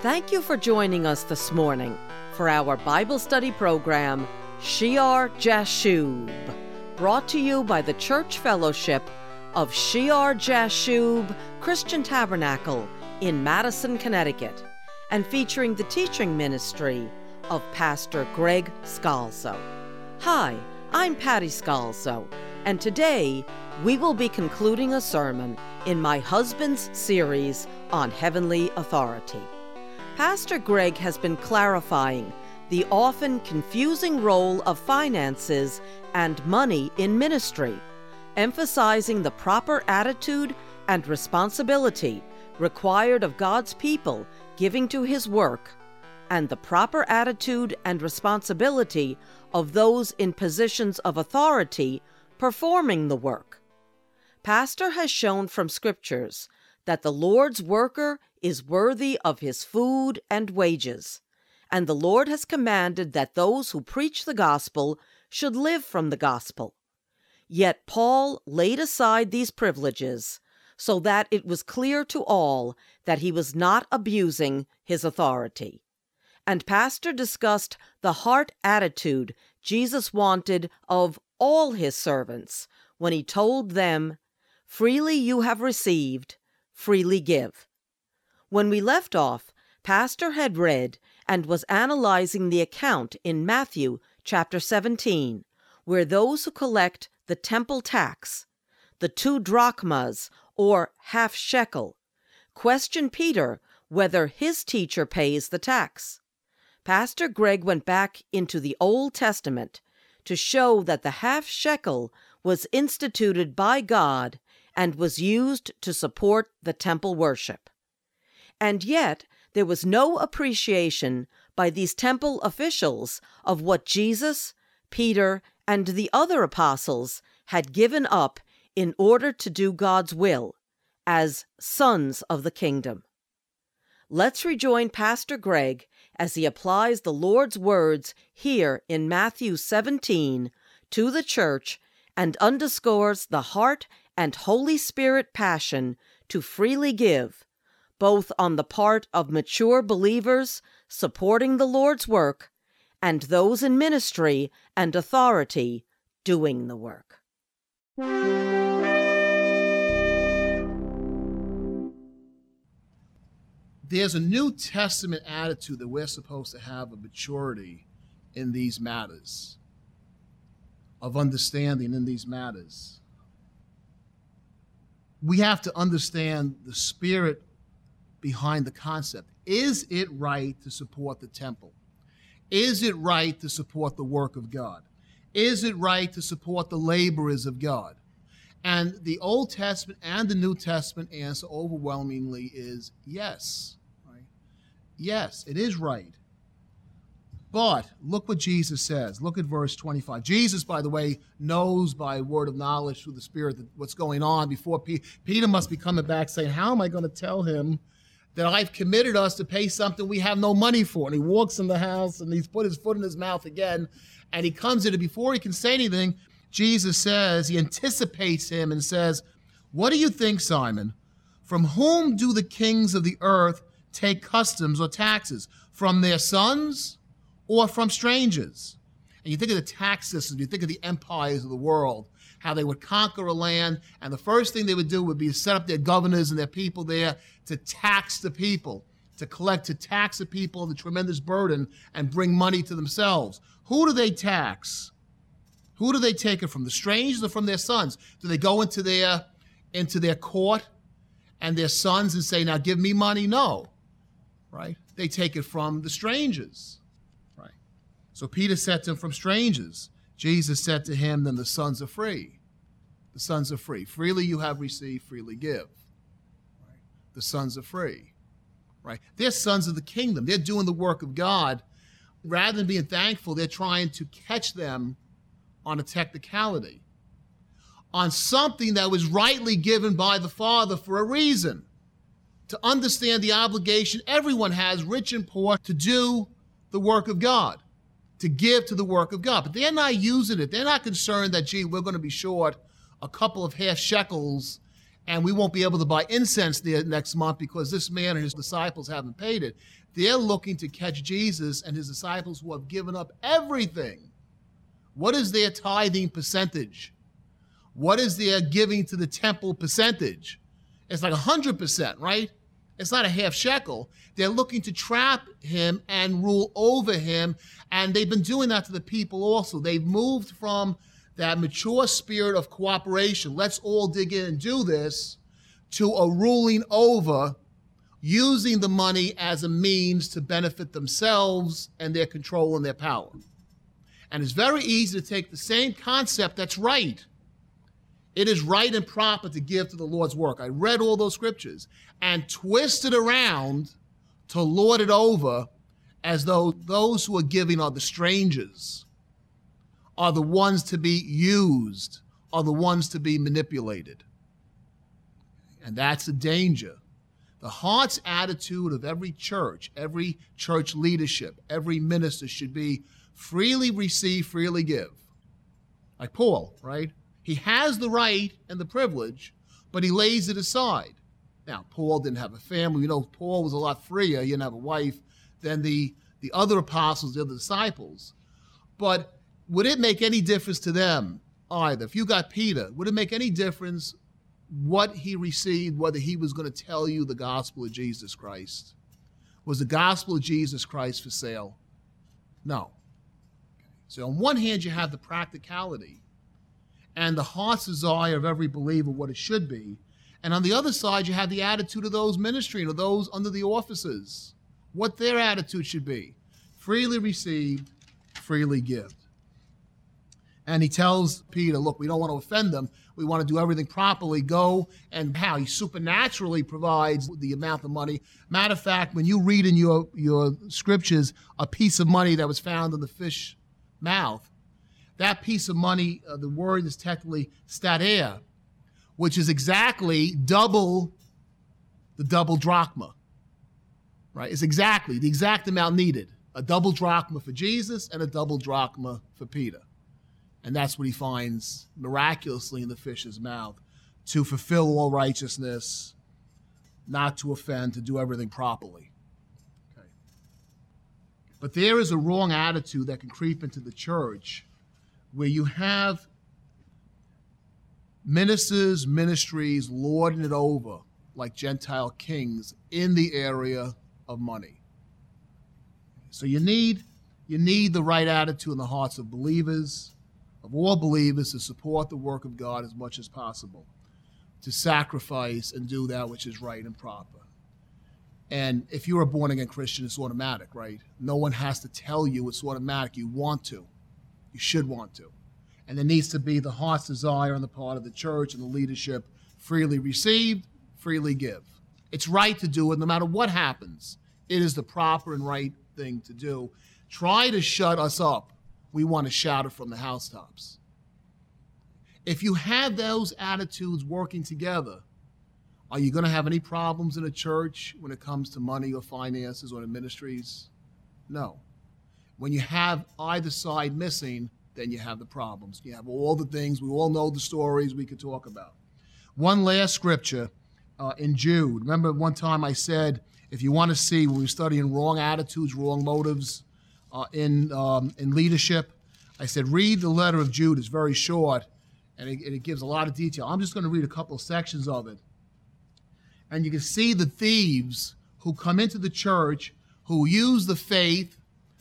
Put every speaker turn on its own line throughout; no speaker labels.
Thank you for joining us this morning for our Bible study program, Shear Jashub, brought to you by the Church Fellowship of Shear Jashub Christian Tabernacle in Madison, Connecticut, and featuring the teaching ministry of Pastor Greg Scalzo. Hi, I'm Patty Scalzo, and today we will be concluding a sermon in my husband's series on heavenly authority. Pastor Greg has been clarifying the often confusing role of finances and money in ministry, emphasizing the proper attitude and responsibility required of God's people giving to His work, and the proper attitude and responsibility of those in positions of authority performing the work. Pastor has shown from Scriptures that the Lord's worker is worthy of his food and wages, and the Lord has commanded that those who preach the gospel should live from the gospel. Yet Paul laid aside these privileges so that it was clear to all that he was not abusing his authority. And Pastor discussed the heart attitude Jesus wanted of all his servants when he told them, Freely you have received, freely give. When we left off, Pastor had read and was analyzing the account in Matthew chapter 17, where those who collect the temple tax, the two drachmas or half shekel, question Peter whether his teacher pays the tax. Pastor Greg went back into the Old Testament to show that the half shekel was instituted by God and was used to support the temple worship. And yet, there was no appreciation by these temple officials of what Jesus, Peter, and the other apostles had given up in order to do God's will as sons of the kingdom. Let's rejoin Pastor Greg as he applies the Lord's words here in Matthew 17 to the church and underscores the heart and Holy Spirit passion to freely give, both on the part of mature believers supporting the Lord's work and those in ministry and authority doing the work.
There's a New Testament attitude that we're supposed to have of maturity in these matters, of understanding in these matters we have to understand the spirit behind the concept. Is it right to support the temple? Is it right to support the work of God? Is it right to support the laborers of God? And the Old Testament and the New Testament answer overwhelmingly is yes. Right? Yes, it is right. But look what Jesus says. Look at verse 25. Jesus, by the way, knows by word of knowledge through the Spirit what's going on before Peter. Peter must be coming back saying, How am I going to tell him that I've committed us to pay something we have no money for? And he walks in the house and he's put his foot in his mouth again. And he comes in, and before he can say anything, Jesus says, He anticipates him and says, What do you think, Simon? From whom do the kings of the earth take customs or taxes? From their sons? or from strangers. And you think of the tax system, you think of the empires of the world, how they would conquer a land, and the first thing they would do would be to set up their governors and their people there to tax the people, to collect, to tax the people the tremendous burden and bring money to themselves. Who do they tax? Who do they take it from? The strangers or from their sons? Do they go into their into their court and their sons and say, "Now give me money"? No, right? They take it from the strangers. Right. So Peter said to him, From strangers. Jesus said to him, Then the sons are free. The sons are free. Freely you have received, freely give. Right? The sons are free. Right? They're sons of the kingdom. They're doing the work of God. Rather than being thankful, they're trying to catch them on a technicality, on something that was rightly given by the Father for a reason. To understand the obligation everyone has, rich and poor, to do the work of God to give to the work of God. But they're not using it. They're not concerned that, gee, we're going to be short a couple of half shekels and we won't be able to buy incense the next month because this man and his disciples haven't paid it. They're looking to catch Jesus and his disciples who have given up everything. What is their tithing percentage? What is their giving to the temple percentage? It's like 100%, right? It's not a half shekel. They're looking to trap him and rule over him. And they've been doing that to the people also. They've moved from that mature spirit of cooperation, let's all dig in and do this, to a ruling over, using the money as a means to benefit themselves and their control and their power. And it's very easy to take the same concept that's right. It is right and proper to give to the Lord's work. I read all those scriptures and twisted around to lord it over as though those who are giving are the strangers are the ones to be used, are the ones to be manipulated. And that's a danger. The heart's attitude of every church, every church leadership, every minister should be freely receive, freely give. Like Paul, right? He has the right and the privilege, but he lays it aside. Now, Paul didn't have a family. You know Paul was a lot freer. He didn't have a wife than the, the other apostles, the other disciples. But would it make any difference to them either? If you got Peter, would it make any difference what he received, whether he was going to tell you the gospel of Jesus Christ? Was the gospel of Jesus Christ for sale? No. So, on one hand, you have the practicality and the heart's desire of every believer what it should be. And on the other side, you have the attitude of those ministering or those under the offices, what their attitude should be freely received, freely give. And he tells Peter, look, we don't want to offend them. We want to do everything properly. Go and how he supernaturally provides the amount of money. Matter of fact, when you read in your, your scriptures a piece of money that was found in the fish mouth, that piece of money, uh, the word is technically stater, which is exactly double the double drachma. Right? It's exactly the exact amount needed. A double drachma for Jesus and a double drachma for Peter. And that's what he finds miraculously in the fish's mouth to fulfill all righteousness, not to offend, to do everything properly. Okay. But there is a wrong attitude that can creep into the church where you have ministers, ministries lording it over like Gentile kings in the area of money. So you need you need the right attitude in the hearts of believers of all believers to support the work of God as much as possible, to sacrifice and do that which is right and proper. And if you're a born again Christian, it's automatic, right? No one has to tell you it's automatic. You want to. You should want to. And there needs to be the heart's desire on the part of the church and the leadership freely received, freely give. It's right to do it no matter what happens. It is the proper and right thing to do. Try to shut us up we want to shout it from the housetops. If you have those attitudes working together, are you going to have any problems in a church when it comes to money or finances or the ministries? No. When you have either side missing, then you have the problems. You have all the things, we all know the stories we could talk about. One last scripture uh, in Jude. Remember one time I said, if you want to see when we're studying wrong attitudes, wrong motives, uh, in, um, in leadership. I said, read the letter of Jude. It's very short and it, and it gives a lot of detail. I'm just going to read a couple of sections of it. And you can see the thieves who come into the church, who use the faith,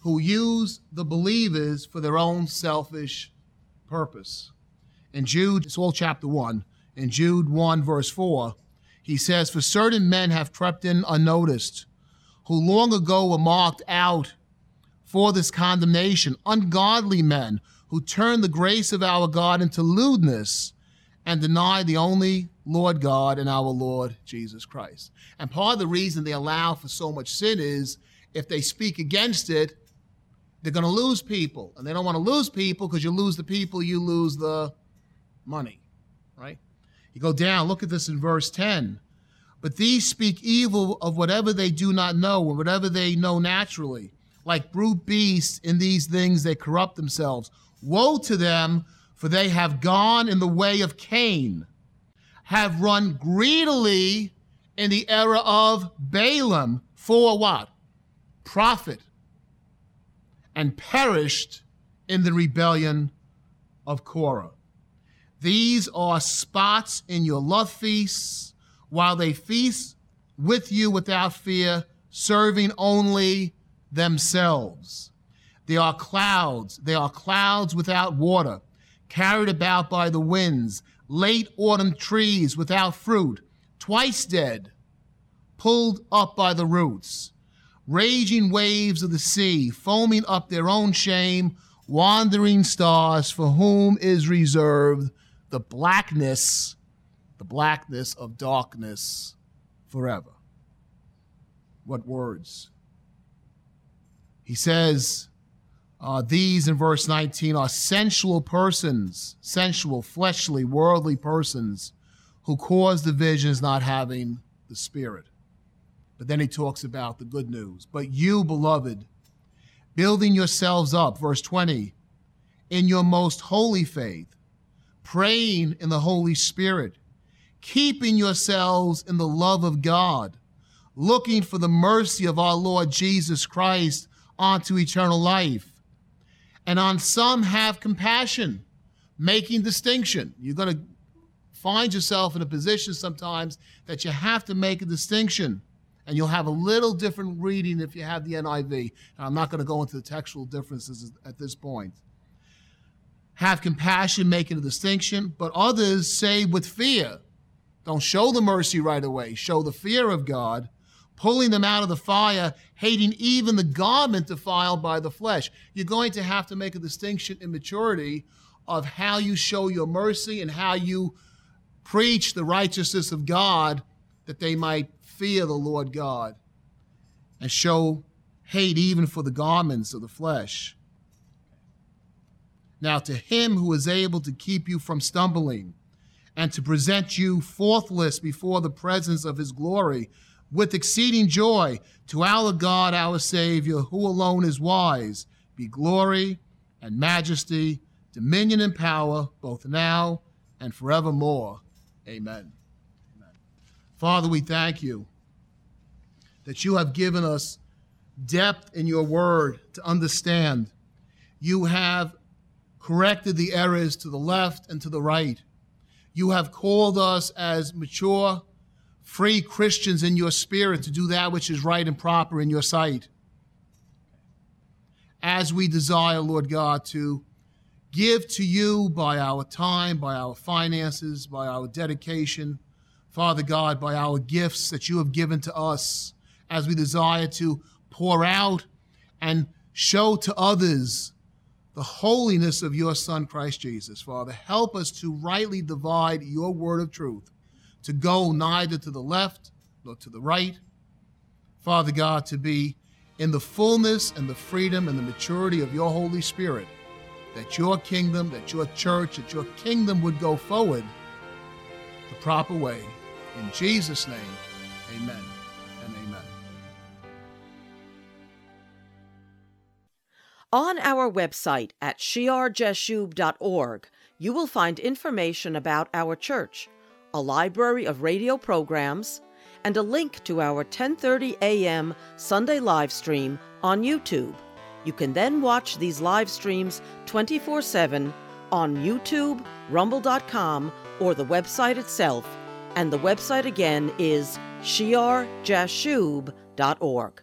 who use the believers for their own selfish purpose. In Jude, it's all chapter 1. In Jude 1, verse 4, he says, For certain men have crept in unnoticed, who long ago were marked out for this condemnation, ungodly men who turn the grace of our God into lewdness and deny the only Lord God and our Lord Jesus Christ. And part of the reason they allow for so much sin is if they speak against it, they're going to lose people. And they don't want to lose people because you lose the people, you lose the money, right? You go down, look at this in verse 10. But these speak evil of whatever they do not know, or whatever they know naturally like brute beasts in these things they corrupt themselves. Woe to them, for they have gone in the way of Cain, have run greedily in the era of Balaam for what? Profit, and perished in the rebellion of Korah. These are spots in your love feasts while they feast with you without fear, serving only themselves. They are clouds. They are clouds without water, carried about by the winds, late autumn trees without fruit, twice dead, pulled up by the roots, raging waves of the sea, foaming up their own shame, wandering stars for whom is reserved the blackness, the blackness of darkness forever. What words? He says, uh, these in verse 19 are sensual persons, sensual, fleshly, worldly persons who cause divisions not having the Spirit. But then he talks about the good news. But you, beloved, building yourselves up, verse 20, in your most holy faith, praying in the Holy Spirit, keeping yourselves in the love of God, looking for the mercy of our Lord Jesus Christ unto eternal life. And on some have compassion, making distinction. You're going to find yourself in a position sometimes that you have to make a distinction. And you'll have a little different reading if you have the NIV. And I'm not going to go into the textual differences at this point have compassion, making a distinction, but others say with fear. Don't show the mercy right away, show the fear of God, pulling them out of the fire, hating even the garment defiled by the flesh. You're going to have to make a distinction in maturity of how you show your mercy and how you preach the righteousness of God that they might fear the Lord God and show hate even for the garments of the flesh. Now, to him who is able to keep you from stumbling and to present you faultless before the presence of his glory with exceeding joy, to our God, our Savior, who alone is wise, be glory and majesty, dominion and power, both now and forevermore. Amen. Amen. Father, we thank you that you have given us depth in your word to understand. You have corrected the errors to the left and to the right. You have called us as mature, free Christians in your spirit to do that which is right and proper in your sight. As we desire, Lord God, to give to you by our time, by our finances, by our dedication, Father God, by our gifts that you have given to us, as we desire to pour out and show to others the holiness of your Son, Christ Jesus. Father, help us to rightly divide your word of truth, to go neither to the left nor to the right. Father God, to be in the fullness and the freedom and the maturity of your Holy Spirit, that your kingdom, that your church, that your kingdom would go forward the proper way. In Jesus' name, amen.
On our website at shearjashub.org, you will find information about our church, a library of radio programs, and a link to our 10:30 a.m. Sunday live stream on YouTube. You can then watch these live streams 24/7 on YouTube, rumble.com, or the website itself, and the website again is shearjashub.org.